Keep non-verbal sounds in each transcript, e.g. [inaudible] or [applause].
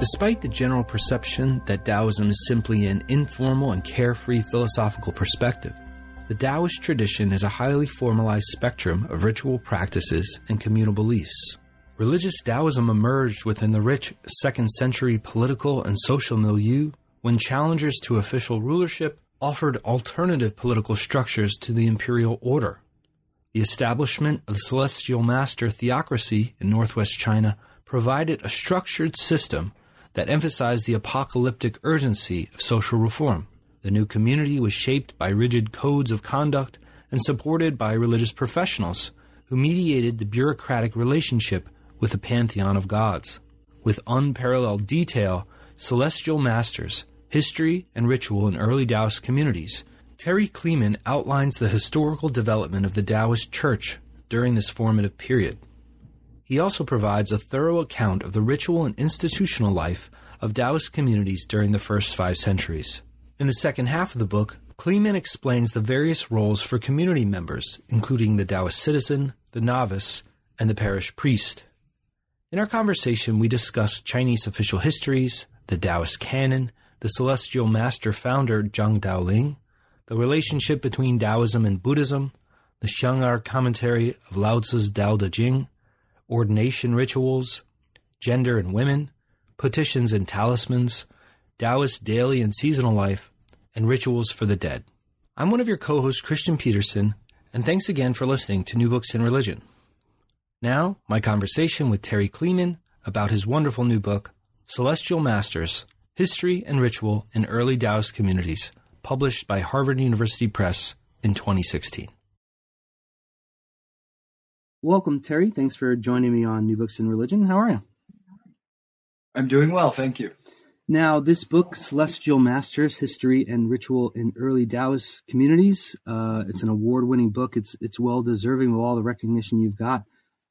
Despite the general perception that Taoism is simply an informal and carefree philosophical perspective, the Taoist tradition is a highly formalized spectrum of ritual practices and communal beliefs. Religious Taoism emerged within the rich second century political and social milieu when challengers to official rulership offered alternative political structures to the imperial order. The establishment of the celestial master theocracy in northwest China provided a structured system that emphasized the apocalyptic urgency of social reform. The new community was shaped by rigid codes of conduct and supported by religious professionals who mediated the bureaucratic relationship with the pantheon of gods. With unparalleled detail, celestial masters, history, and ritual in early Taoist communities, Terry Kleeman outlines the historical development of the Taoist Church during this formative period. He also provides a thorough account of the ritual and institutional life of Taoist communities during the first five centuries. In the second half of the book, Kleeman explains the various roles for community members, including the Taoist citizen, the novice, and the parish priest. In our conversation, we discuss Chinese official histories, the Taoist canon, the celestial master founder Zhang Daoling, the relationship between Taoism and Buddhism, the Xiang'er commentary of Lao Tzu's Tao Te Ching, ordination rituals, gender and women, petitions and talismans, Taoist daily and seasonal life, and rituals for the dead. I'm one of your co hosts, Kristian Petersen, and thanks again for listening to New Books in Religion. Now, my conversation with Terry Kleeman about his wonderful new book, Celestial Masters History and Ritual in Early Taoist Communities, published by Harvard University Press in 2016. Welcome, Terry. Thanks for joining me on New Books in Religion. How are you? I'm doing well, thank you. Now, this book, Celestial Masters: History and Ritual in Early Taoist Communities, uh, it's an award-winning book. It's it's well deserving of all the recognition you've got.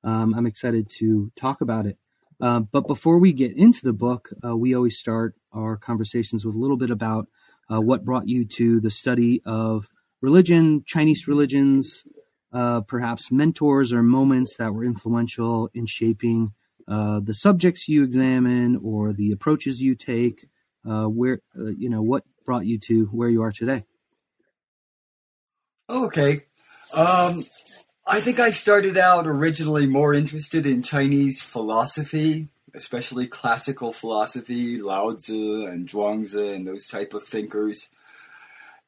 Um, I'm excited to talk about it. Uh, but before we get into the book, uh, we always start our conversations with a little bit about uh, what brought you to the study of religion, Chinese religions, uh, perhaps mentors or moments that were influential in shaping uh, the subjects you examine or the approaches you take? Uh, where uh, you know what brought you to where you are today? Okay, um, I think I started out originally more interested in Chinese philosophy, especially classical philosophy, Lao Tzu and Zhuangzi and those type of thinkers.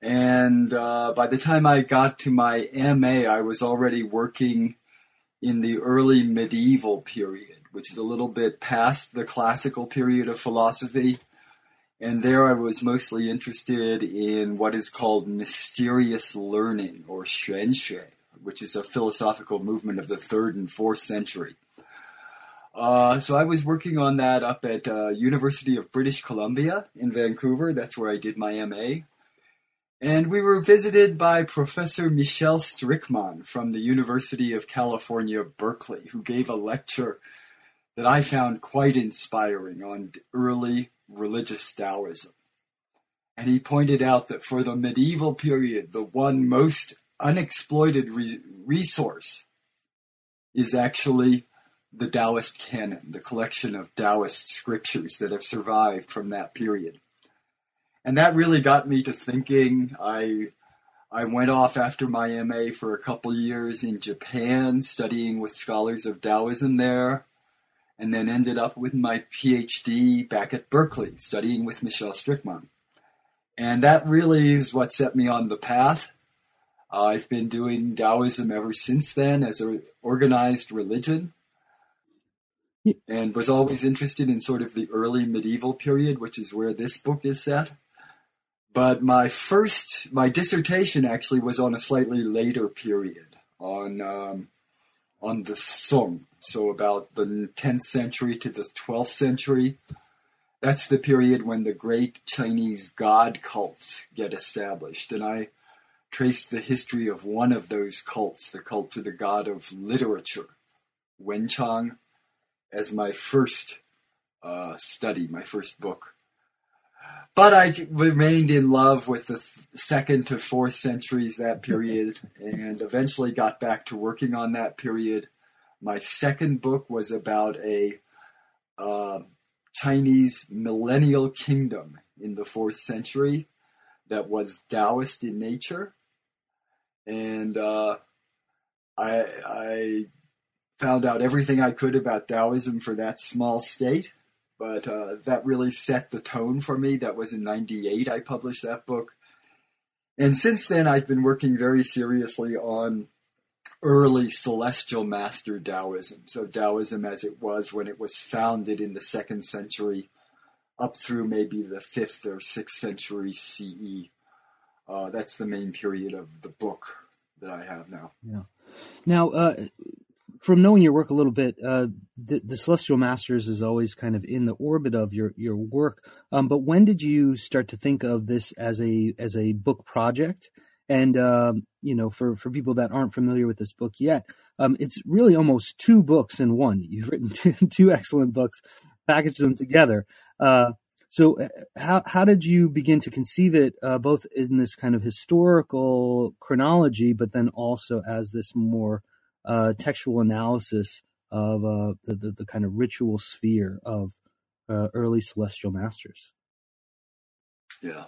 And uh, by the time I got to my MA, I was already working in the early medieval period, which is a little bit past the classical period of philosophy. And there I was mostly interested in what is called mysterious learning or xuanxue, which is a philosophical movement of the third and fourth century. Uh, so I was working on that up at uh, University of British Columbia in Vancouver. That's where I did my MA. And we were visited by Professor Michel Strickmann from the University of California, Berkeley, who gave a lecture that I found quite inspiring on early religious Taoism. And he pointed out that for the medieval period, the one most unexploited re- resource is actually the Taoist canon, the collection of Taoist scriptures that have survived from that period and that really got me to thinking. I I went off after my MA for a couple years in Japan, studying with scholars of Taoism there, and then ended up with my PhD back at Berkeley, studying with Michel Strickmann. And that really is what set me on the path. I've been doing Taoism ever since then as an organized religion and was always interested in sort of the early medieval period, which is where this book is set. But my first, my dissertation actually was on a slightly later period, on um, on the Song, so about the 10th century to the 12th century. That's the period when the great Chinese god cults get established. And I traced the history of one of those cults, the cult to the god of literature, Wenchang, as my first uh, study, my first book. But I remained in love with the second to fourth centuries, that period, and eventually got back to working on that period. My second book was about a uh, Chinese millennial kingdom in the fourth century that was Taoist in nature. And uh, I, I found out everything I could about Taoism for that small state but uh, that really set the tone for me. That was in 98 I published that book. And since then, I've been working very seriously on early celestial master Taoism. So, Taoism as it was when it was founded in the second century, up through maybe the fifth or sixth century CE. Uh, that's the main period of the book that I have now. Yeah. Now, uh, from knowing your work a little bit, uh, the, the, Celestial Masters is always kind of in the orbit of your your work. Um, but when did you start to think of this as a as a book project? And um, you know, for for people that aren't familiar with this book yet, um, it's really almost two books in one. You've written [laughs] two, two excellent books, packaged them together. Uh, so, uh, how how did you begin to conceive it, uh, both in this kind of historical chronology, but then also as this more uh, textual analysis of uh, the, the, the kind of ritual sphere of uh, early celestial masters. Yeah.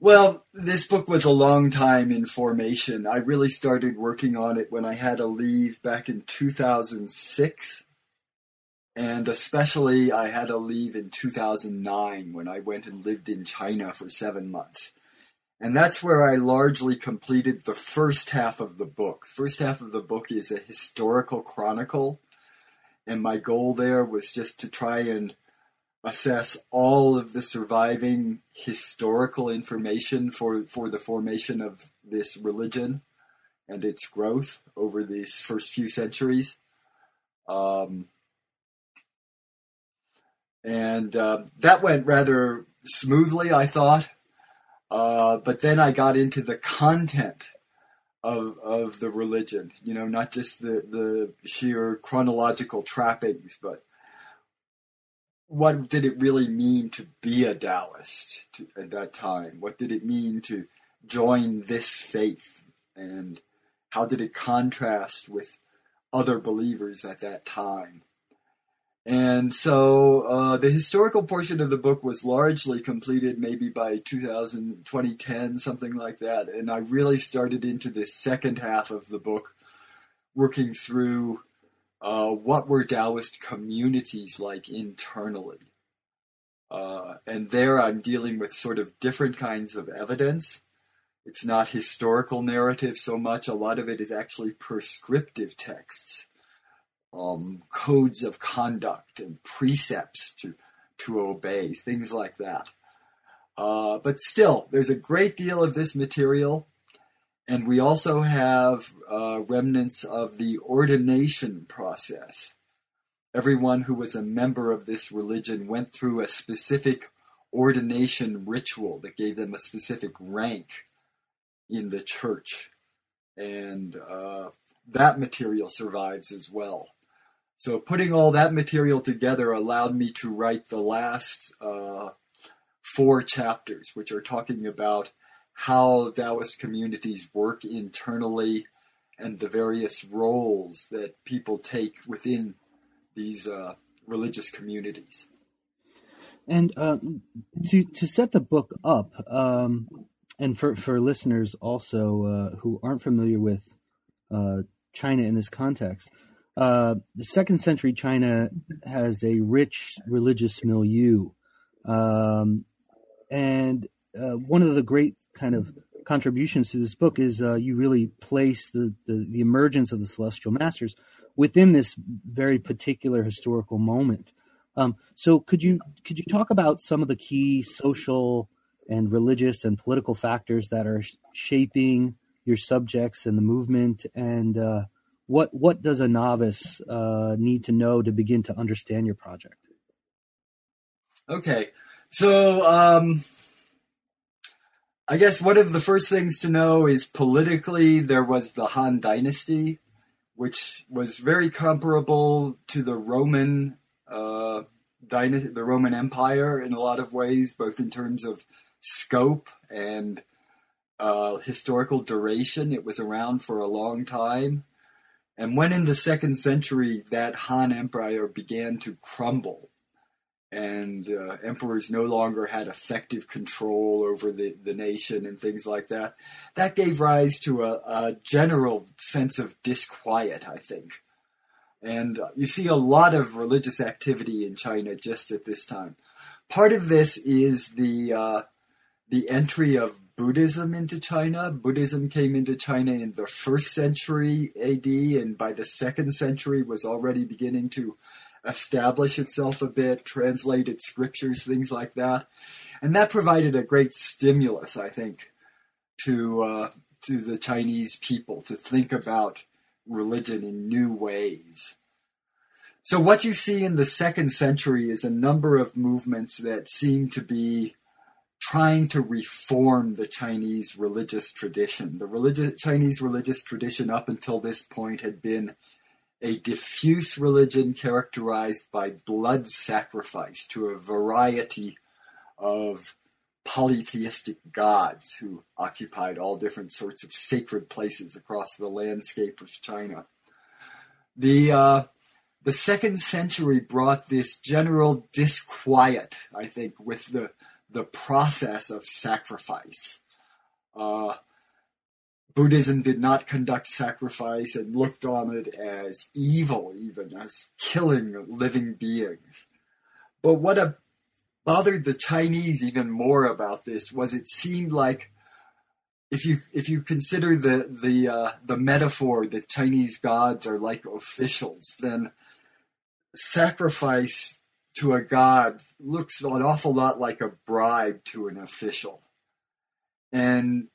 Well, this book was a long time in formation. I really started working on it when I had to leave back in 2006. And especially, I had to leave in 2009 when I went and lived in China for seven months. And that's where I largely completed the first half of the book. First half of the book is a historical chronicle, and my goal there was just to try and assess all of the surviving historical information for, for the formation of this religion and its growth over these first few centuries. Um, and uh, that went rather smoothly, I thought. Uh, but then I got into the content of of the religion. You know, not just the the sheer chronological trappings, but what did it really mean to be a Taoist to, at that time? What did it mean to join this faith, and how did it contrast with other believers at that time? And so uh, the historical portion of the book was largely completed maybe by 2000, 2010, something like that. And I really started into this second half of the book, working through uh, what were Taoist communities like internally. Uh, and there I'm dealing with sort of different kinds of evidence. It's not historical narrative so much, a lot of it is actually prescriptive texts um, codes of conduct and precepts to to obey, things like that. Uh, but still, there's a great deal of this material, and we also have uh, remnants of the ordination process. Everyone who was a member of this religion went through a specific ordination ritual that gave them a specific rank in the church. And uh, that material survives as well. So putting all that material together allowed me to write the last uh, four chapters, which are talking about how Taoist communities work internally and the various roles that people take within these uh, religious communities. And uh, to to set the book up, um, and for for listeners also uh, who aren't familiar with uh, China in this context, uh, the second century China has a rich religious milieu. Um, and uh, one of the great kind of contributions to this book is uh, you really place the, the, the, emergence of the celestial masters within this very particular historical moment. Um, so could you could you talk about some of the key social and religious and political factors that are shaping your subjects and the movement and uh, what what does a novice uh, need to know to begin to understand your project? Okay, so um, I guess one of the first things to know is politically there was the Han Dynasty, which was very comparable to the Roman uh, dynasty, the Roman Empire in a lot of ways, both in terms of scope and uh, historical duration. It was around for a long time. And when in the second century that Han Empire began to crumble, and uh, emperors no longer had effective control over the, the nation and things like that, that gave rise to a, a general sense of disquiet, I think. And you see a lot of religious activity in China just at this time. Part of this is the uh, the entry of Buddhism into China. Buddhism came into China in the first century AD, and by the second century was already beginning to establish itself a bit, translated scriptures, things like that, and that provided a great stimulus, I think, to uh, to the Chinese people to think about religion in new ways. So what you see in the second century is a number of movements that seem to be trying to reform the Chinese religious tradition. The religious, Chinese religious tradition up until this point had been a diffuse religion characterized by blood sacrifice to a variety of polytheistic gods who occupied all different sorts of sacred places across the landscape of China. The uh, the second century brought this general disquiet, I think, with the the process of sacrifice. Uh, Buddhism did not conduct sacrifice and looked on it as evil, even as killing living beings. But what a, bothered the Chinese even more about this was it seemed like if you if you consider the the uh, the metaphor that Chinese gods are like officials, then sacrifice to a god looks an awful lot like a bribe to an official. And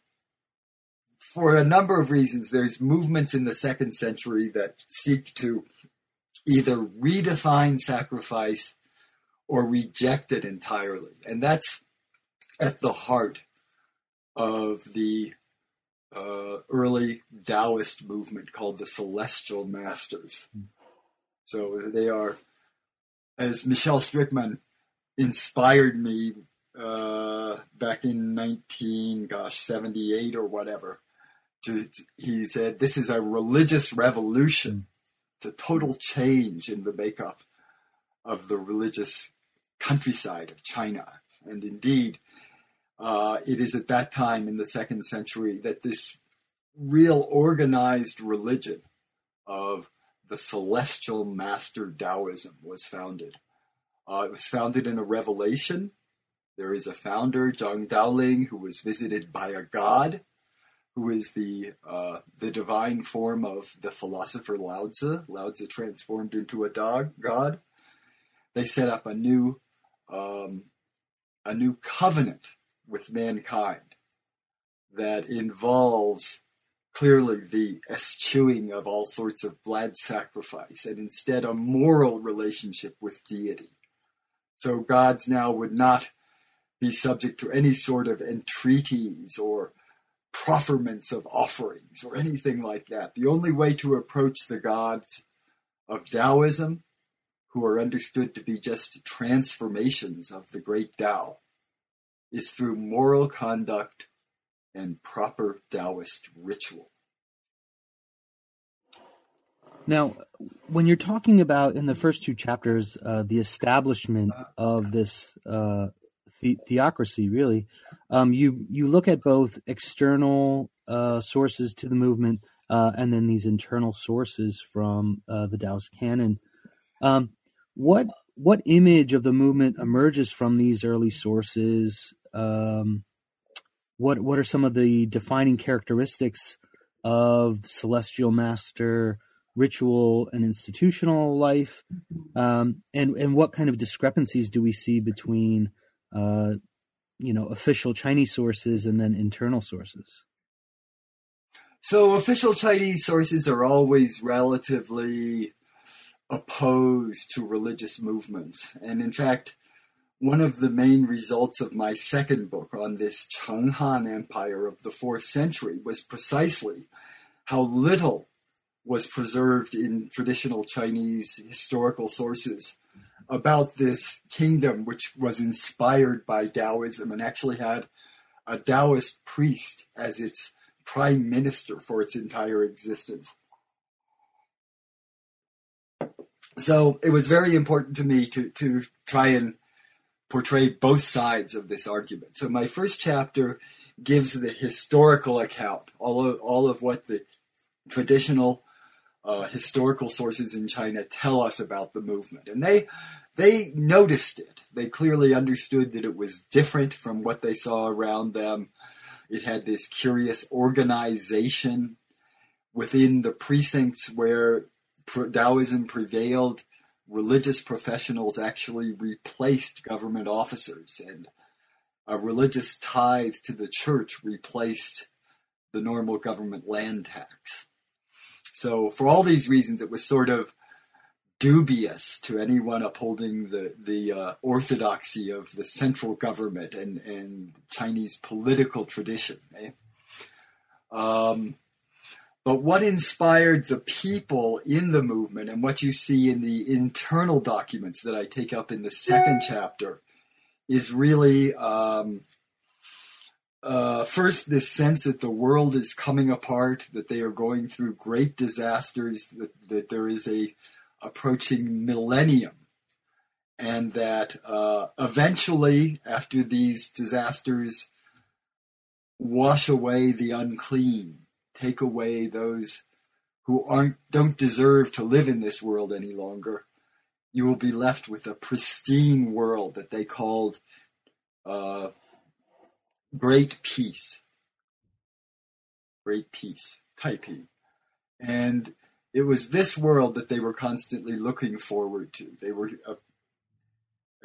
for a number of reasons, there's movements in the second century that seek to either redefine sacrifice or reject it entirely. And that's at the heart of the uh, early Taoist movement called the Celestial Masters. So they are, as Michel Strickmann inspired me uh, back in 19, gosh, 78 or whatever. To, he said, this is a religious revolution. It's a total change in the makeup of the religious countryside of China. And indeed, uh, it is at that time in the second century that this real organized religion of the celestial master Taoism was founded. Uh, it was founded in a revelation. There is a founder, Zhang Daoling, who was visited by a god, who is the uh, the divine form of the philosopher Lao Tzu. Lao Tzu transformed into a dog god. They set up a new um, a new covenant with mankind that involves clearly the eschewing of all sorts of blood sacrifice and instead a moral relationship with deity. So gods now would not be subject to any sort of entreaties or profferments of offerings or anything like that. The only way to approach the gods of Taoism, who are understood to be just transformations of the great Tao, is through moral conduct and proper Taoist ritual. Now, when you're talking about in the first two chapters uh, the establishment of this uh, the- theocracy, really, um, you you look at both external uh, sources to the movement uh, and then these internal sources from uh, the Taoist canon. Um, what what image of the movement emerges from these early sources? Um, what what are some of the defining characteristics of celestial master ritual and institutional life um, and and what kind of discrepancies do we see between uh, you know official chinese sources and then internal sources So official Chinese sources are always relatively opposed to religious movements. And in fact, one of the main results of my second book on this Cheng Han Empire of the fourth century was precisely how little was preserved in traditional Chinese historical sources about this kingdom, which was inspired by Taoism and actually had a Taoist priest as its prime minister for its entire existence. So it was very important to me to, to try and portray both sides of this argument. So my first chapter gives the historical account, all of, all of what the traditional uh, historical sources in China tell us about the movement. And they they noticed it. They clearly understood that it was different from what they saw around them. It had this curious organization within the precincts where Taoism prevailed. Religious professionals actually replaced government officers, and a religious tithe to the church replaced the normal government land tax. So, for all these reasons, it was sort of dubious to anyone upholding the the uh, orthodoxy of the central government and and Chinese political tradition. Eh? Um, but what inspired the people in the movement and what you see in the internal documents that I take up in the second chapter is really um, uh, first this sense that the world is coming apart, that they are going through great disasters, that, that there is a approaching millennium, and that uh, eventually, after these disasters wash away the unclean, take away those who aren't don't deserve to live in this world any longer, you will be left with a pristine world that they called uh, great peace. Great peace, Taiping. And it was this world that they were constantly looking forward to. They were, uh,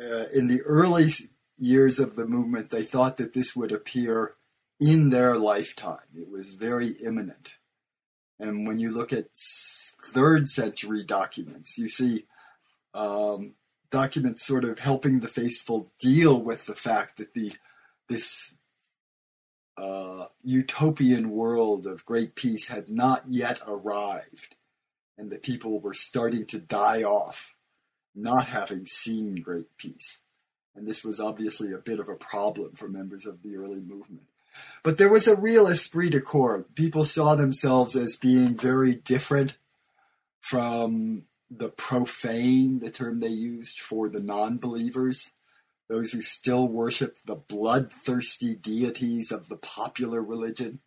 uh, in the early years of the movement, they thought that this would appear in their lifetime. It was very imminent. And when you look at third century documents, you see um, documents sort of helping the faithful deal with the fact that the this uh, utopian world of great peace had not yet arrived, and the people were starting to die off, not having seen great peace. And this was obviously a bit of a problem for members of the early movement. But there was a real esprit de corps. People saw themselves as being very different from the profane, the term they used for the non believers those who still worship the bloodthirsty deities of the popular religion.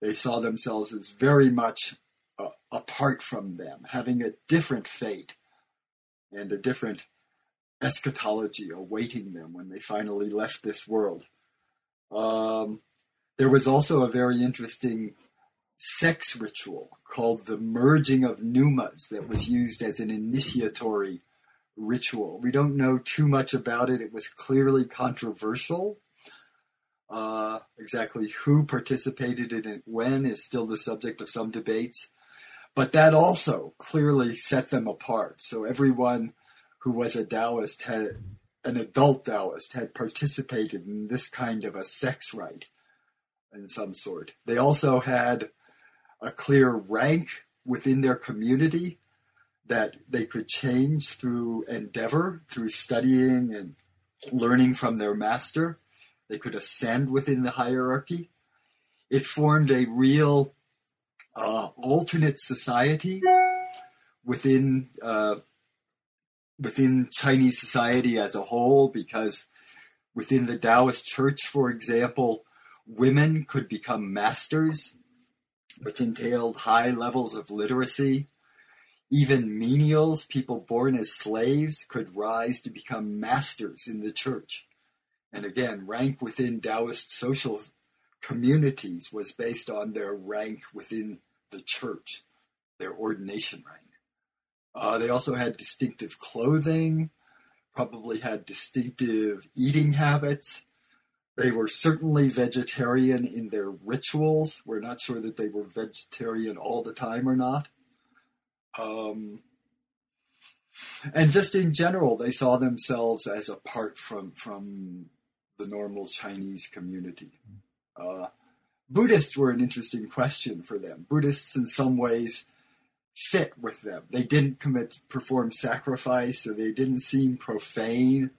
They saw themselves as very much uh, apart from them, having a different fate and a different eschatology awaiting them when they finally left this world. Um, there was also a very interesting sex ritual called the merging of pneumas that was used as an initiatory ritual. We don't know too much about it. It was clearly controversial. Uh, exactly who participated in it when is still the subject of some debates. But that also clearly set them apart. So everyone who was a Taoist had an adult Taoist had participated in this kind of a sex rite in some sort. They also had a clear rank within their community that they could change through endeavor, through studying and learning from their master. They could ascend within the hierarchy. It formed a real uh, alternate society within uh, within Chinese society as a whole, because within the Taoist Church, for example, women could become masters, which entailed high levels of literacy even menials, people born as slaves, could rise to become masters in the church. And again, rank within Taoist social communities was based on their rank within the church, their ordination rank. Uh, they also had distinctive clothing, probably had distinctive eating habits. They were certainly vegetarian in their rituals. We're not sure that they were vegetarian all the time or not. Um, and just in general, they saw themselves as apart from from the normal Chinese community. Uh, Buddhists were an interesting question for them. Buddhists, in some ways, fit with them. They didn't commit perform sacrifice, so they didn't seem profane,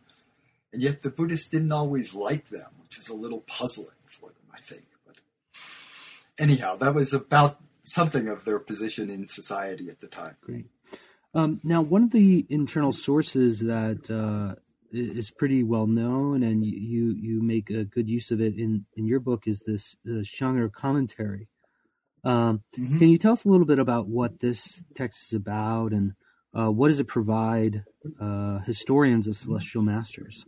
and yet the Buddhists didn't always like them, which is a little puzzling for them, I think. But anyhow, that was about something of their position in society at the time. Great. Um, now, one of the internal sources that uh, is pretty well known, and you you make a good use of it in in your book, is this uh, Xiang commentary. Um, mm-hmm. Can you tell us a little bit about what this text is about, and uh, what does it provide uh, historians of celestial masters?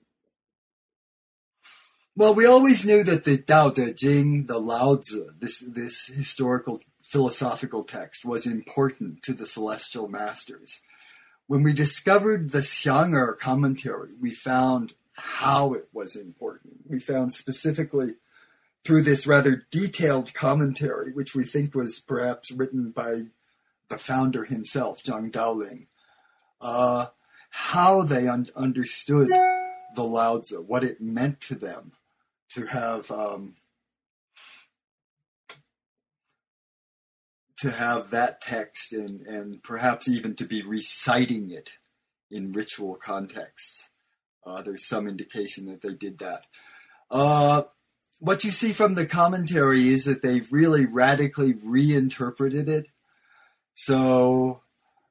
Well, we always knew that the Tao Te Ching, the Lao Tzu, this this historical philosophical text was important to the celestial masters. When we discovered the Xiang'er commentary, we found how it was important. We found specifically through this rather detailed commentary, which we think was perhaps written by the founder himself, Zhang Daoling, uh, how they un- understood the Lao Tzu, what it meant to them to have um, to have that text and, and perhaps even to be reciting it in ritual contexts. Uh, there's some indication that they did that. Uh, what you see from the commentary is that they've really radically reinterpreted it. So,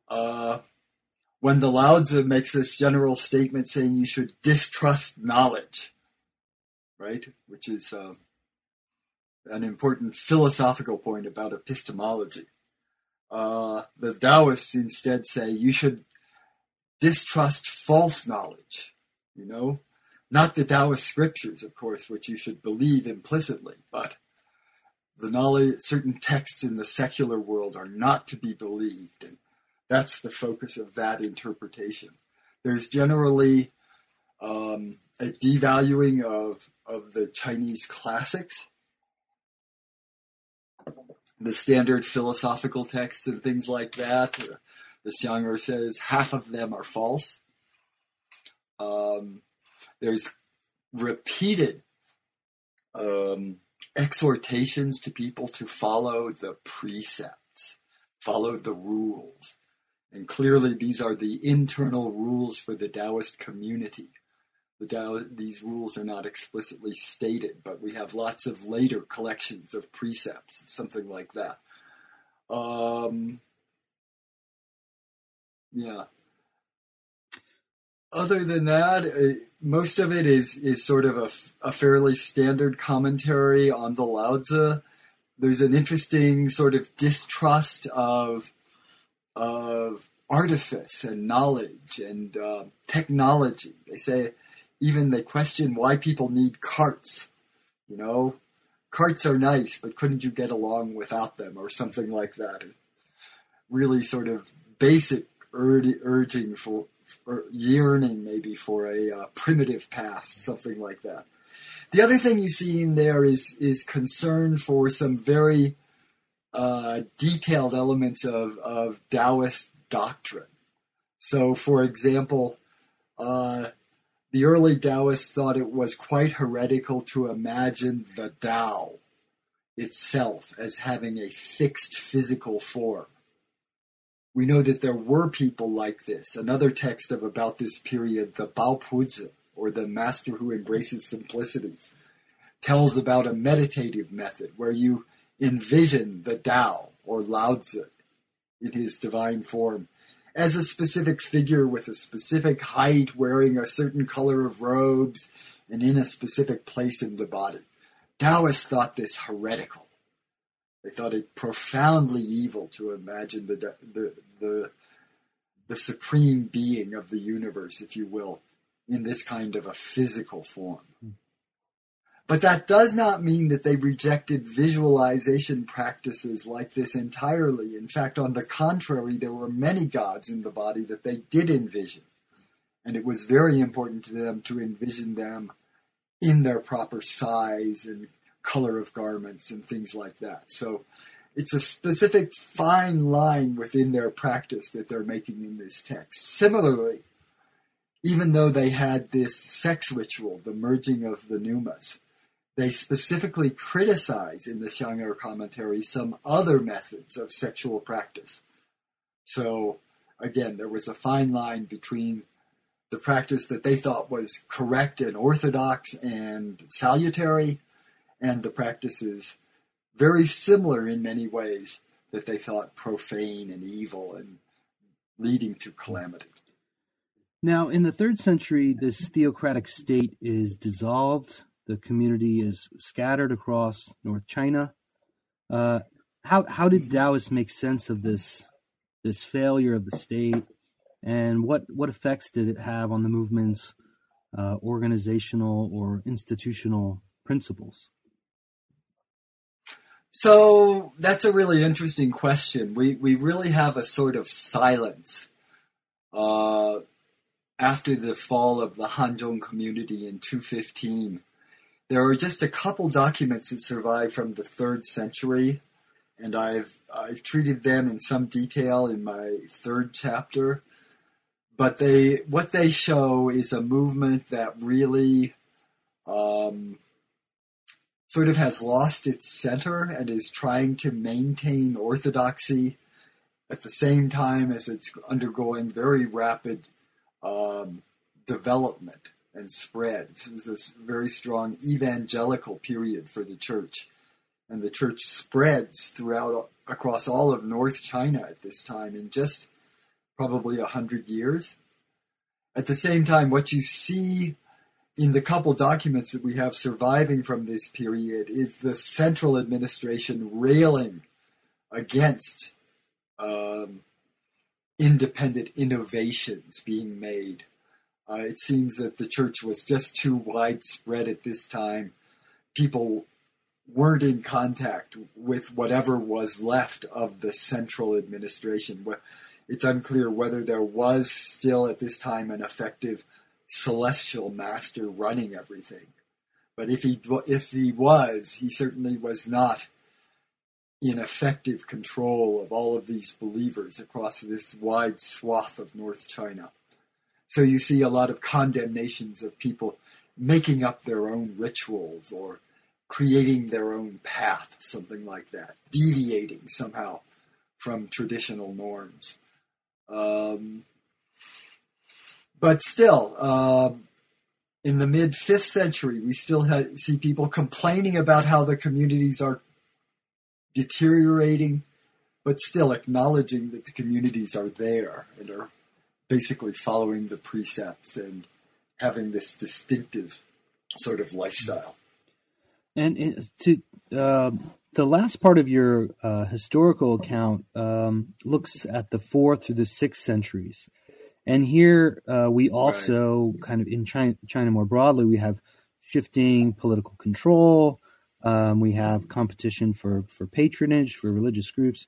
uh, when the Lao Tzu makes this general statement saying you should distrust knowledge, right, which is uh, an important philosophical point about epistemology. Uh, the Taoists instead say you should distrust false knowledge, you know? Not the Taoist scriptures, of course, which you should believe implicitly, but the knowledge, certain texts in the secular world are not to be believed, and that's the focus of that interpretation. There's generally um, a devaluing of, of the Chinese classics, the standard philosophical texts and things like that. The Xiang'er says half of them are false. Um, there's repeated um, exhortations to people to follow the precepts, follow the rules. And clearly, these are the internal rules for the Taoist community. The Tao, these rules are not explicitly stated, but we have lots of later collections of precepts, something like that. Um, yeah. Other than that, uh, most of it is is sort of a, a fairly standard commentary on the Lao. There's an interesting sort of distrust of of artifice and knowledge and uh, technology. They say even they question why people need carts. You know, carts are nice, but couldn't you get along without them or something like that? Really sort of basic ur- urging for, or yearning maybe for a uh, primitive past, something like that. The other thing you see in there is is concern for some very uh, detailed elements of, of Taoist doctrine. So, for example, uh, the early Taoists thought it was quite heretical to imagine the Tao itself as having a fixed physical form. We know that there were people like this. Another text of about this period, the Baopuzi, or the Master Who Embraces Simplicity, tells about a meditative method where you envision the Tao or Lao Tzu in his divine form as a specific figure with a specific height, wearing a certain color of robes, and in a specific place in the body. Taoists thought this heretical. They thought it profoundly evil to imagine the, the, the, the supreme being of the universe, if you will, in this kind of a physical form. Hmm. But that does not mean that they rejected visualization practices like this entirely. In fact, on the contrary, there were many gods in the body that they did envision. And it was very important to them to envision them in their proper size and color of garments and things like that. So it's a specific fine line within their practice that they're making in this text. Similarly, even though they had this sex ritual, the merging of the pneumas, they specifically criticize in the Xiang'er commentary some other methods of sexual practice. So, again, there was a fine line between the practice that they thought was correct and orthodox and salutary, and the practices very similar in many ways that they thought profane and evil and leading to calamity. Now, in the third century, this theocratic state is dissolved. The community is scattered across North China. Uh, how how did Taoists make sense of this this failure of the state, and what what effects did it have on the movement's uh, organizational or institutional principles? So that's a really interesting question. We we really have a sort of silence uh, after the fall of the Hanzhong community in 215. There are just a couple documents that survive from the third century, and I've I've treated them in some detail in my third chapter. But they what they show is a movement that really um, sort of has lost its center and is trying to maintain orthodoxy at the same time as it's undergoing very rapid um, development and spread. This is a very strong evangelical period for the church. And the church spreads throughout across all of North China at this time in just probably a hundred years. At the same time, what you see in the couple documents that we have surviving from this period is the central administration railing against um, independent innovations being made. Uh, it seems that the church was just too widespread at this time. People weren't in contact with whatever was left of the central administration. It's unclear whether there was still at this time an effective celestial master running everything. But if he if he was, he certainly was not in effective control of all of these believers across this wide swath of North China. So you see a lot of condemnations of people making up their own rituals or creating their own path, something like that, deviating somehow from traditional norms. Um, but still, uh, in the mid fifth century, we still see people complaining about how the communities are deteriorating, but still acknowledging that the communities are there and are basically following the precepts and having this distinctive sort of lifestyle. And to uh, the last part of your uh, historical account um, looks at the fourth through the sixth centuries. And here uh, we also right. kind of in China, China more broadly, we have shifting political control. Um, we have competition for, for patronage for religious groups.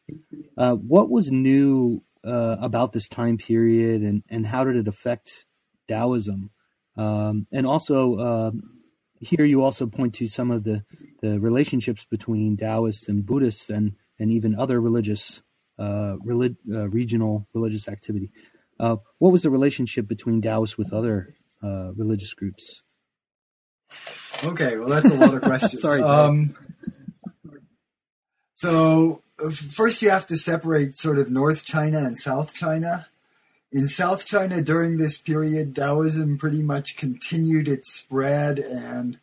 Uh, what was new uh, about this time period, and, and how did it affect Taoism? Um, and also, um, here you also point to some of the, the relationships between Taoists and Buddhists, and and even other religious, uh, relig- uh, regional religious activity. Uh, what was the relationship between Taoists with other uh, religious groups? Okay, well, that's a lot of questions. [laughs] Sorry. Um, so, first, you have to separate sort of North China and South China. In South China, during this period, Taoism pretty much continued its spread and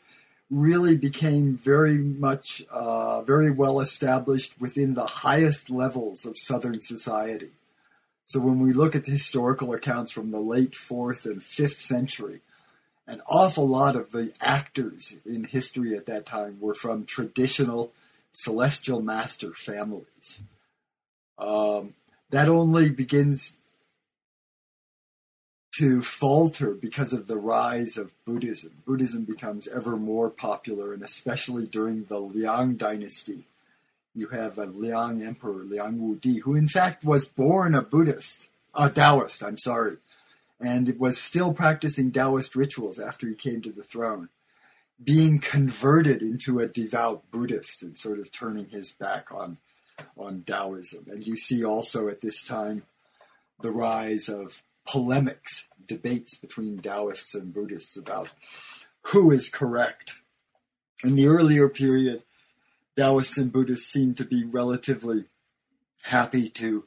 really became very much, uh, very well established within the highest levels of Southern society. So when we look at the historical accounts from the late fourth and fifth century, an awful lot of the actors in history at that time were from traditional celestial master families. Um, that only begins to falter because of the rise of Buddhism. Buddhism becomes ever more popular, and especially during the Liang dynasty, you have a Liang Emperor, Liang Wudi, who in fact was born a Buddhist, a Taoist, I'm sorry, and was still practicing Taoist rituals after he came to the throne. being converted into a devout Buddhist and sort of turning his back on on Taoism. And you see also at this time the rise of polemics, debates between Taoists and Buddhists about who is correct. In the earlier period, Taoists and Buddhists seem to be relatively happy to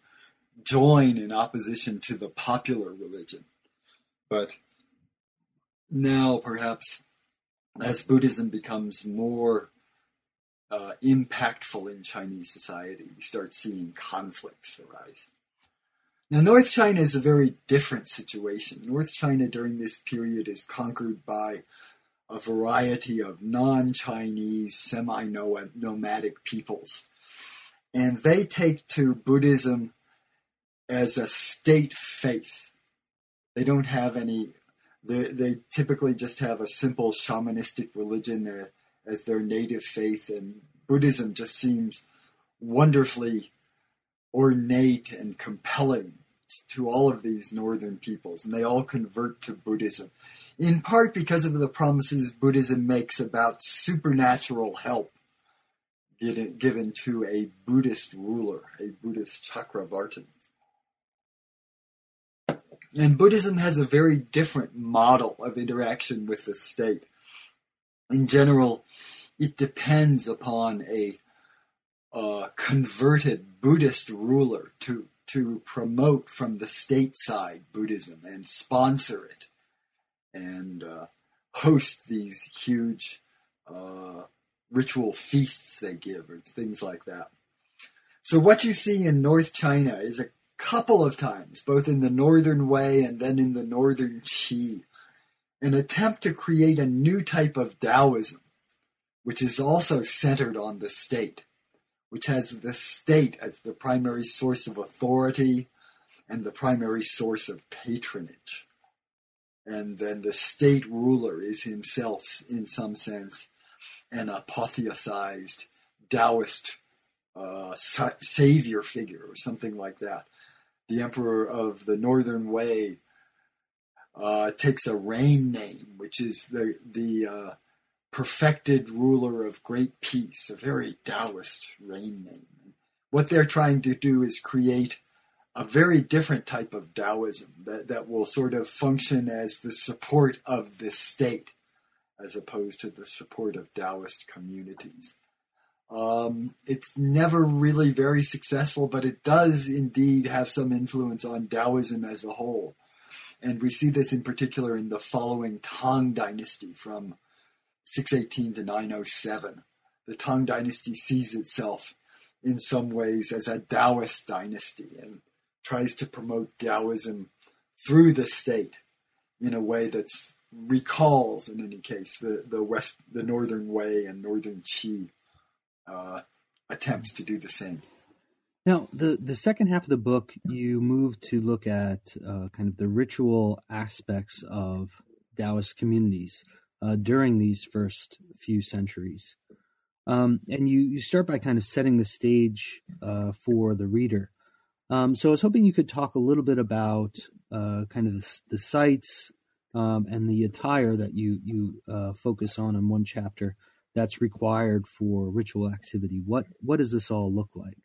join in opposition to the popular religion. But now, perhaps, as Buddhism becomes more uh, impactful in Chinese society, we start seeing conflicts arise. Now, North China is a very different situation. North China during this period is conquered by a variety of non Chinese, semi nomadic peoples. And they take to Buddhism as a state faith. They don't have any, they, typically just have a simple shamanistic religion as their native faith, and Buddhism just seems wonderfully ornate and compelling to all of these northern peoples, and they all convert to Buddhism in part because of the promises Buddhism makes about supernatural help given to a Buddhist ruler, a Buddhist Chakravartin. And Buddhism has a very different model of interaction with the state. In general, it depends upon a converted Buddhist ruler to, to promote from the state side Buddhism and sponsor it and uh, host these huge uh, ritual feasts they give or things like that. So what you see in North China is a couple of times, both in the Northern Wei and then in the Northern Qi, an attempt to create a new type of Taoism, which is also centered on the state, which has the state as the primary source of authority and the primary source of patronage and then the state ruler is himself, in some sense, an apotheosized Taoist uh, sa- savior figure or something like that. The emperor of the Northern Wei uh, takes a reign name, which is the the uh, perfected ruler of great peace, a very Taoist reign name. What they're trying to do is create a very different type of Taoism that, that will sort of function as the support of the state as opposed to the support of Taoist communities. Um, it's never really very successful, but it does indeed have some influence on Taoism as a whole. And we see this in particular in the following Tang dynasty from 618 to 907. The Tang dynasty sees itself in some ways as a Taoist dynasty, and tries to promote Taoism through the state in a way that recalls, in any case, the, the West, the Northern Wei and Northern Qi uh, attempts to do the same. Now, the, the second half of the book, you move to look at uh, kind of the ritual aspects of Taoist communities uh, during these first few centuries. Um, and you, you start by kind of setting the stage uh, for the reader. Um, so I was hoping you could talk a little bit about uh, kind of the, the sites um, and the attire that you you uh, focus on in one chapter that's required for ritual activity. What what does this all look like?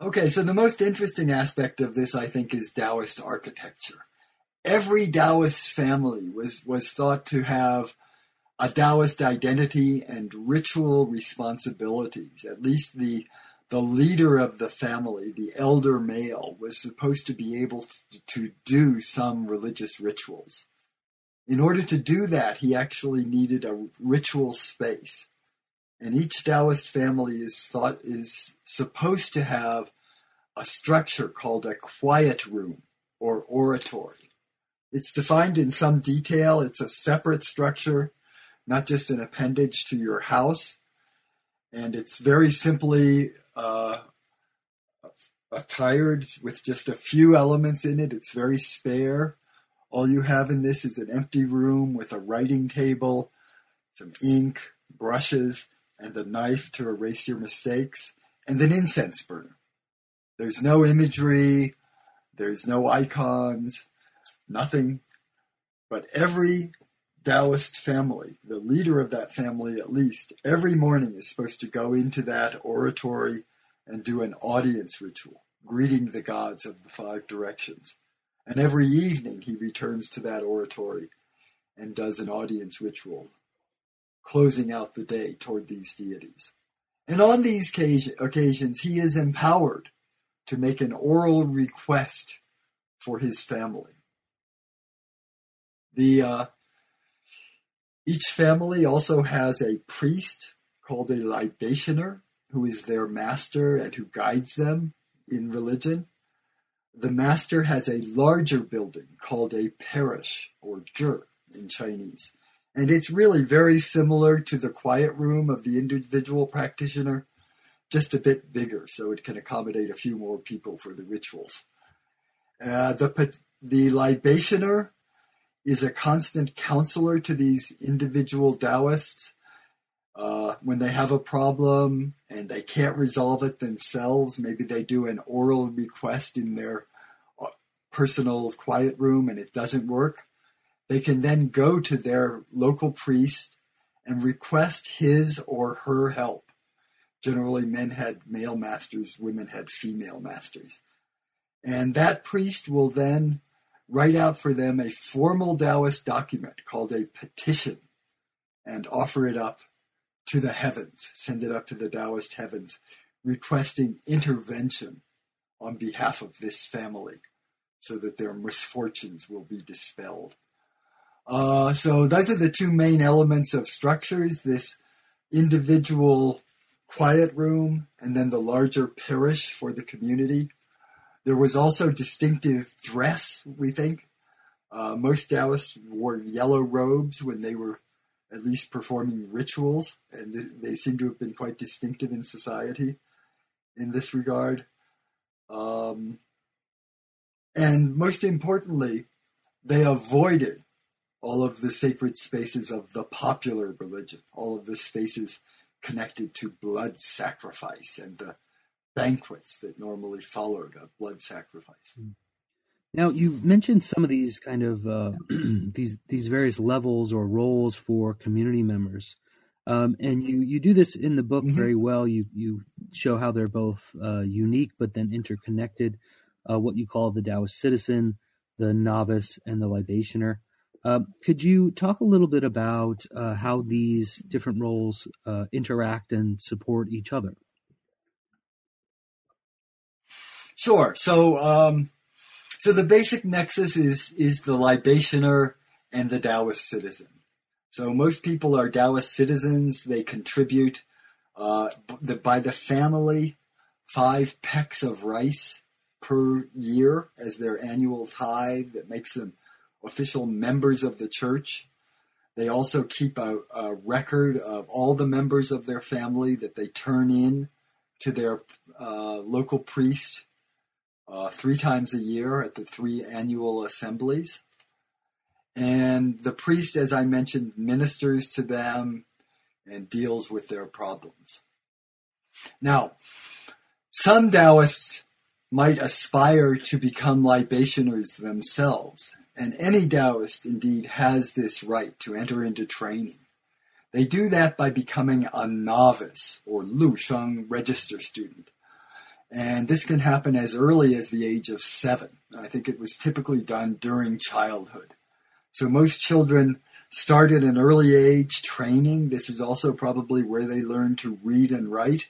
Okay, so the most interesting aspect of this, I think, is Taoist architecture. Every Taoist family was was thought to have a Taoist identity and ritual responsibilities. At least the the leader of the family, the elder male, was supposed to be able to do some religious rituals. In order to do that, he actually needed a ritual space. And each Taoist family is thought is supposed to have a structure called a quiet room or oratory. It's defined in some detail. It's a separate structure, not just an appendage to your house. And it's very simply uh, attired with just a few elements in it. It's very spare. All you have in this is an empty room with a writing table, some ink, brushes, and a knife to erase your mistakes, and an incense burner. There's no imagery, there's no icons, nothing. But every Taoist family, the leader of that family at least, every morning is supposed to go into that oratory and do an audience ritual, greeting the gods of the five directions. And every evening he returns to that oratory and does an audience ritual, closing out the day toward these deities. And on these occasions, he is empowered to make an oral request for his family. The uh, each family also has a priest called a libationer who is their master and who guides them in religion. The master has a larger building called a parish or zhi in Chinese. And it's really very similar to the quiet room of the individual practitioner, just a bit bigger, so it can accommodate a few more people for the rituals. Uh, the, the libationer is a constant counselor to these individual Taoists. Uh, when they have a problem and they can't resolve it themselves, maybe they do an oral request in their uh, personal quiet room and it doesn't work. They can then go to their local priest and request his or her help. Generally, men had male masters, women had female masters. And that priest will then write out for them a formal Taoist document called a petition and offer it up to the heavens, send it up to the Taoist heavens, requesting intervention on behalf of this family so that their misfortunes will be dispelled. Uh, so those are the two main elements of structures, this individual quiet room and then the larger parish for the community. There was also distinctive dress, we think. Uh, most Taoists wore yellow robes when they were at least performing rituals, and they seem to have been quite distinctive in society in this regard. Um, and most importantly, they avoided all of the sacred spaces of the popular religion, all of the spaces connected to blood sacrifice and the banquets that normally followed a blood sacrifice. Hmm. Now you mentioned some of these kind of uh, [clears throat] these these various levels or roles for community members, um, and you you do this in the book mm-hmm. very well. You you show how they're both uh, unique but then interconnected. Uh, what you call the Taoist citizen, the novice, and the libationer. Uh, could you talk a little bit about uh, how these different roles uh, interact and support each other? Sure. So, um, so the basic nexus is is the libationer and the Taoist citizen. So most people are Taoist citizens. They contribute uh, the, by the family five pecks of rice per year as their annual tithe that makes them official members of the church. They also keep a, a record of all the members of their family that they turn in to their uh, local priest uh, three times a year at the three annual assemblies. And the priest, as I mentioned, ministers to them and deals with their problems. Now, some Taoists might aspire to become libationers themselves, and any Taoist indeed has this right to enter into training. They do that by becoming a novice or Lu Sheng register student. And this can happen as early as the age of seven. I think it was typically done during childhood. So most children start at an early age training. This is also probably where they learn to read and write,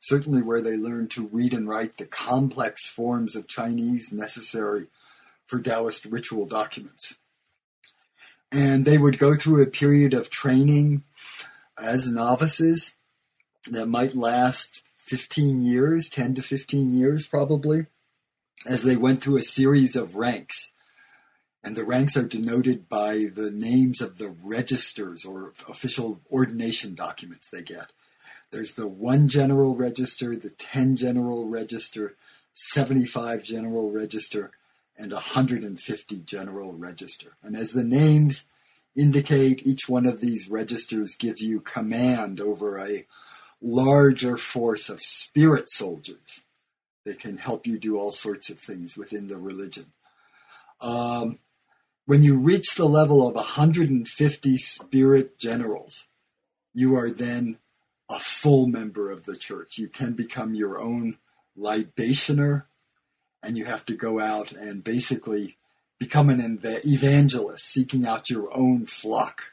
certainly where they learn to read and write the complex forms of Chinese necessary for Taoist ritual documents. And they would go through a period of training as novices that might last 15 years, 10 to 15 years probably, as they went through a series of ranks. And the ranks are denoted by the names of the registers or official ordination documents they get. There's the one general register, the 10 general register, 75 general register, and 150 general register. And as the names indicate, each one of these registers gives you command over a larger force of spirit soldiers that can help you do all sorts of things within the religion. Um, when you reach the level of 150 spirit generals, you are then a full member of the church. You can become your own libationer, and you have to go out and basically become an evangelist, seeking out your own flock.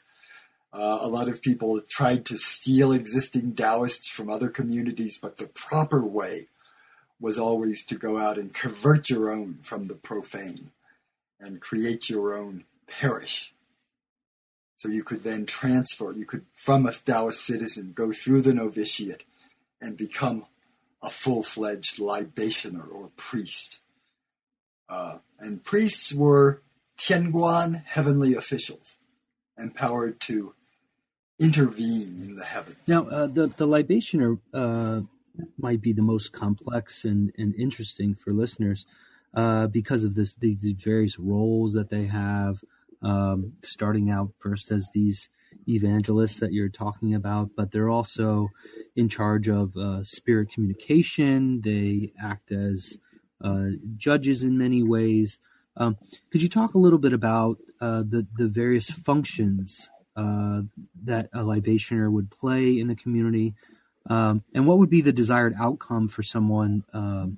Uh, a lot of people tried to steal existing Taoists from other communities, but the proper way was always to go out and convert your own from the profane and create your own parish. So you could then transfer, you could, from a Taoist citizen, go through the novitiate and become a full fledged libationer or priest. Uh, and priests were Tianguan, heavenly officials, empowered to intervene in the heavens. Now, uh, the, the libationer uh, might be the most complex and, and interesting for listeners uh, because of this these, various roles that they have. Um, starting out first as these evangelists that you're talking about, but they're also in charge of uh, spirit communication. They act as uh, judges in many ways. Um, could you talk a little bit about uh, the the various functions uh, that a libationer would play in the community, um, and what would be the desired outcome for someone um,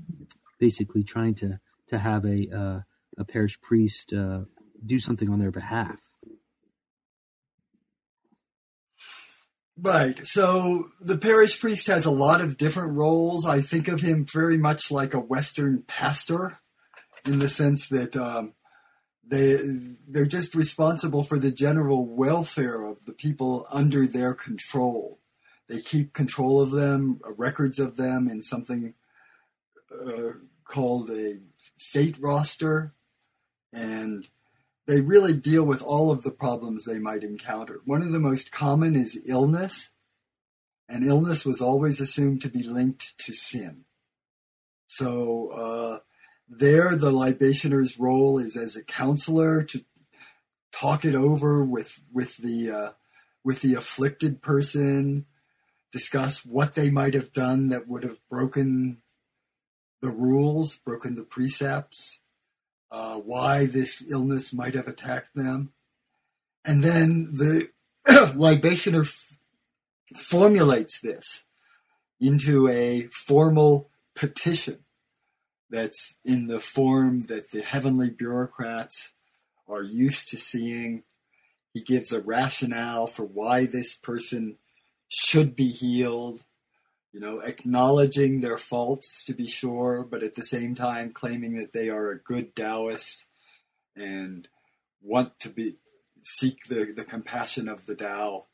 basically trying to to have a uh, a parish priest uh, do something on their behalf. Right. So the parish priest has a lot of different roles. I think of him very much like a Western pastor, in the sense that um, they they're just responsible for the general welfare of the people under their control. They keep control of them, records of them, in something uh, called a fate roster, and they really deal with all of the problems they might encounter. One of the most common is illness, and illness was always assumed to be linked to sin. So uh, there, the libationer's role is as a counselor to talk it over with with the uh, with the afflicted person, discuss what they might have done that would have broken the rules, broken the precepts, uh, why this illness might have attacked them. And then the [clears throat] libationer f- formulates this into a formal petition that's in the form that the heavenly bureaucrats are used to seeing. He gives a rationale for why this person should be healed, you know, acknowledging their faults to be sure, but at the same time claiming that they are a good Taoist and want to be seek the, the compassion of the Tao.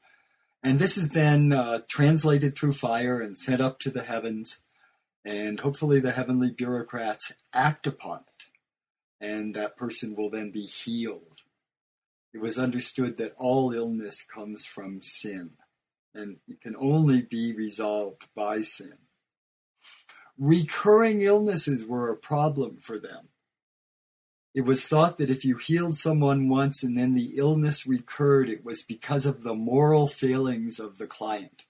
And this is then uh, translated through fire and sent up to the heavens, and hopefully the heavenly bureaucrats act upon it, and that person will then be healed. It was understood that all illness comes from sin and it can only be resolved by sin. Recurring illnesses were a problem for them. It was thought that if you healed someone once and then the illness recurred, it was because of the moral failings of the client.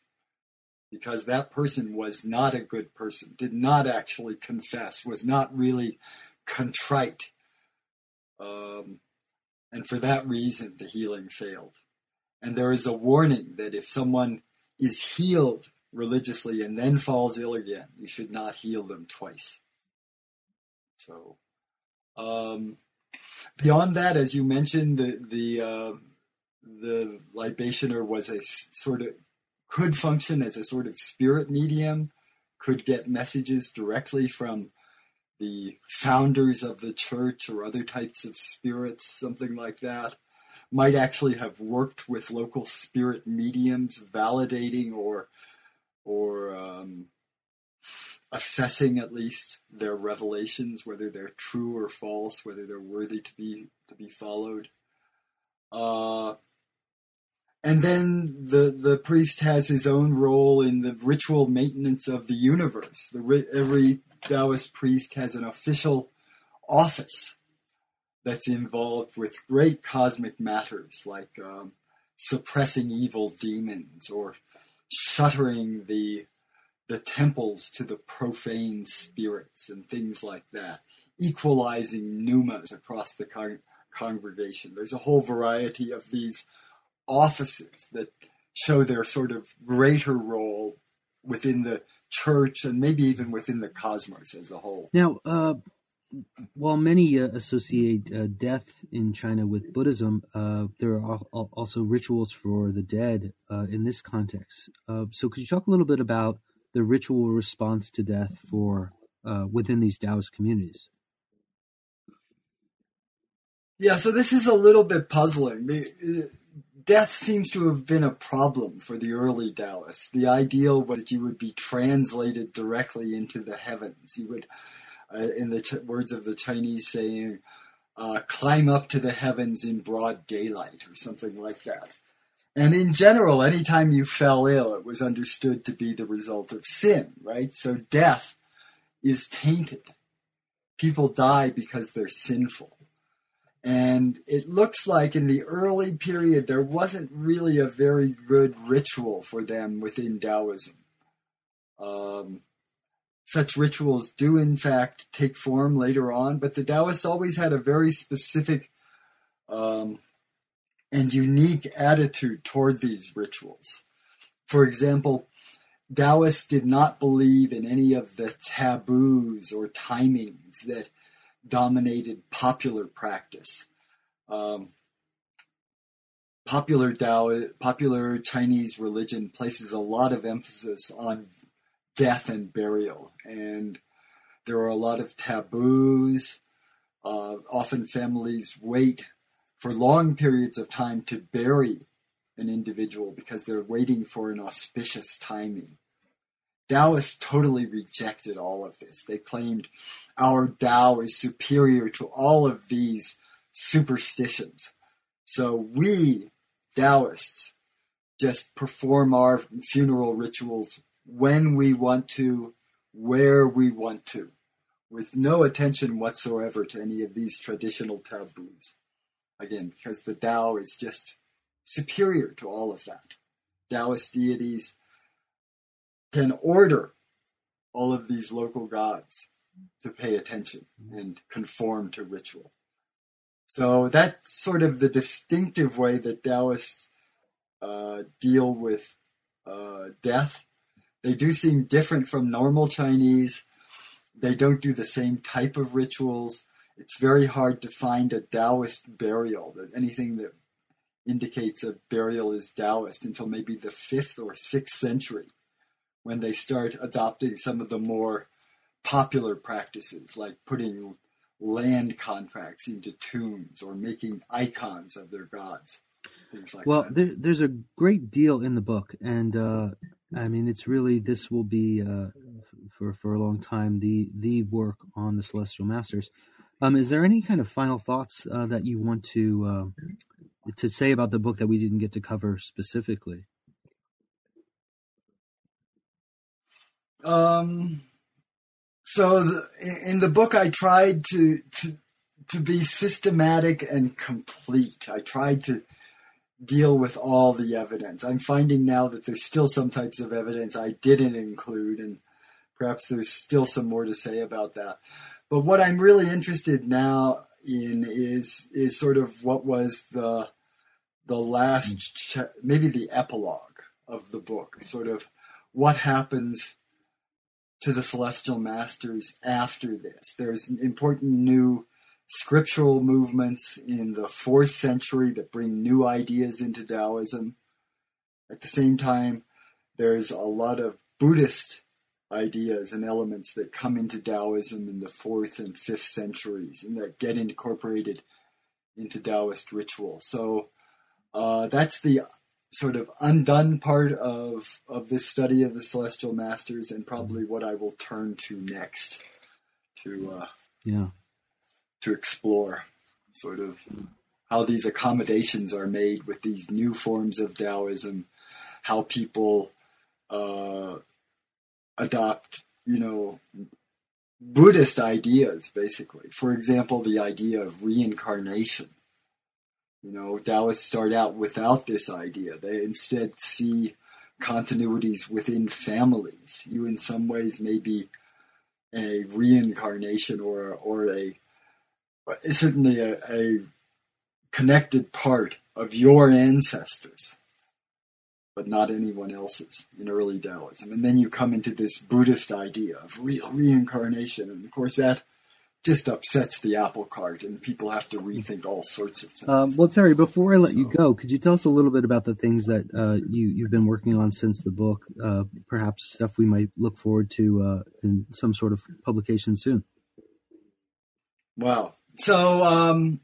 Because that person was not a good person, did not actually confess, was not really contrite. Um, and for that reason, the healing failed. And there is a warning that if someone is healed religiously and then falls ill again, you should not heal them twice. So, um, beyond that, as you mentioned, the the uh, the libationer was a sort of could function as a sort of spirit medium, could get messages directly from the founders of the church or other types of spirits, something like that might actually have worked with local spirit mediums, validating or or um, assessing at least their revelations, whether they're true or false, whether they're worthy to be to be followed. Uh, and then the the priest has his own role in the ritual maintenance of the universe. The every Taoist priest has an official office that's involved with great cosmic matters like um, suppressing evil demons or shuttering the the temples to the profane spirits and things like that, equalizing pneumas across the congregation. There's a whole variety of these offices that show their sort of greater role within the church and maybe even within the cosmos as a whole. Now, uh, while many uh, associate uh, death in China with Buddhism, uh, there are also rituals for the dead uh, in this context. Uh, so, could you talk a little bit about the ritual response to death for within these Taoist communities? Yeah, so this is a little bit puzzling. Death seems to have been a problem for the early Taoists. The ideal was that you would be translated directly into the heavens. You would uh, in the ch- words of the Chinese saying, uh, climb up to the heavens in broad daylight or something like that. And in general, anytime you fell ill, it was understood to be the result of sin, right? So death is tainted. People die because they're sinful. And it looks like in the early period, there wasn't really a very good ritual for them within Taoism. Um, such rituals do, in fact, take form later on, but the Taoists always had a very specific um, and unique attitude toward these rituals. For example, Taoists did not believe in any of the taboos or timings that dominated popular practice. Um, popular Tao, popular Chinese religion places a lot of emphasis on death and burial. And there are a lot of taboos. Uh, often families wait for long periods of time to bury an individual because they're waiting for an auspicious timing. Taoists totally rejected all of this. They claimed our Tao is superior to all of these superstitions. So we, Taoists, just perform our funeral rituals when we want to, where we want to, with no attention whatsoever to any of these traditional taboos. Again, because the Tao is just superior to all of that. Taoist deities can order all of these local gods to pay attention and conform to ritual. So that's sort of the distinctive way that Taoists uh, deal with uh, death they do seem different from normal Chinese. They don't do the same type of rituals. It's very hard to find a Taoist burial, anything that indicates a burial is Taoist until maybe the fifth or sixth century when they start adopting some of the more popular practices like putting land contracts into tombs or making icons of their gods. things Like well, there, there's a great deal in the book, and uh, I mean, it's really this will be uh, for for a long time the the work on the Celestial Masters. Um, is there any kind of final thoughts uh, that you want to uh, to say about the book that we didn't get to cover specifically? Um. So the, in the book, I tried to to to be systematic and complete. I tried to deal with all the evidence. I'm finding now that there's still some types of evidence I didn't include, and perhaps there's still some more to say about that. But what I'm really interested now in is is sort of what was the the last ch- maybe the epilogue of the book, sort of what happens to the celestial masters after this. There's important new scriptural movements in the fourth century that bring new ideas into Taoism. At the same time, there's a lot of Buddhist ideas and elements that come into Taoism in the fourth and fifth centuries and that get incorporated into Taoist ritual. So uh, that's the sort of undone part of of this study of the celestial masters and probably what I will turn to next to uh, yeah to explore sort of how these accommodations are made with these new forms of Taoism, how people uh, adopt, you know, Buddhist ideas, basically. For example, the idea of reincarnation. You know, Taoists start out without this idea. They instead see continuities within families. You, in some ways, may be a reincarnation or or a certainly a, a connected part of your ancestors, but not anyone else's in early Taoism. And then you come into this Buddhist idea of real reincarnation. And of course, that just upsets the apple cart, and people have to rethink all sorts of things. Um, well, Terry, before I let so, you go, could you tell us a little bit about the things that uh, you you've been working on since the book? Uh, perhaps stuff we might look forward to uh, in some sort of publication soon. Wow. So um,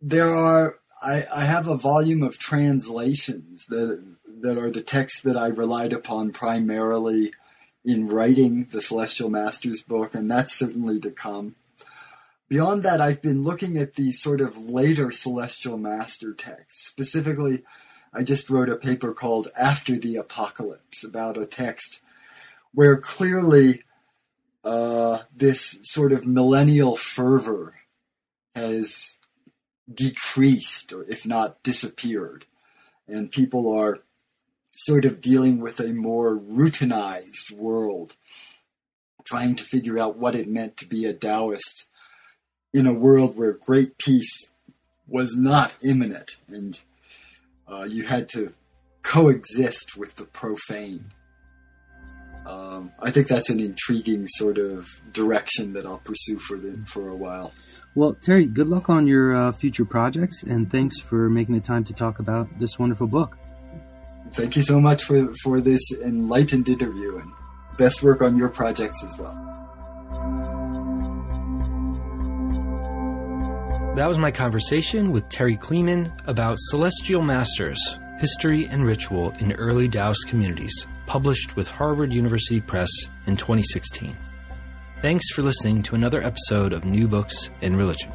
there are. I, I have a volume of translations that that are the texts that I relied upon primarily in writing the Celestial Masters book, and that's certainly to come. Beyond that, I've been looking at these sort of later Celestial Master texts. Specifically, I just wrote a paper called After the Apocalypse about a text where clearly uh, this sort of millennial fervor has decreased, or if not disappeared, and people are sort of dealing with a more routinized world, trying to figure out what it meant to be a Taoist in a world where great peace was not imminent and uh, you had to coexist with the profane. Um, I think that's an intriguing sort of direction that I'll pursue for the, for a while. Well, Terry, good luck on your uh, future projects, and thanks for making the time to talk about this wonderful book. Thank you so much for for this enlightened interview, and best work on your projects as well. That was my conversation with Terry Kleeman about Celestial Masters History and Ritual in Early Taoist Communities, published with Harvard University Press in 2016. Thanks for listening to another episode of New Books in Religion.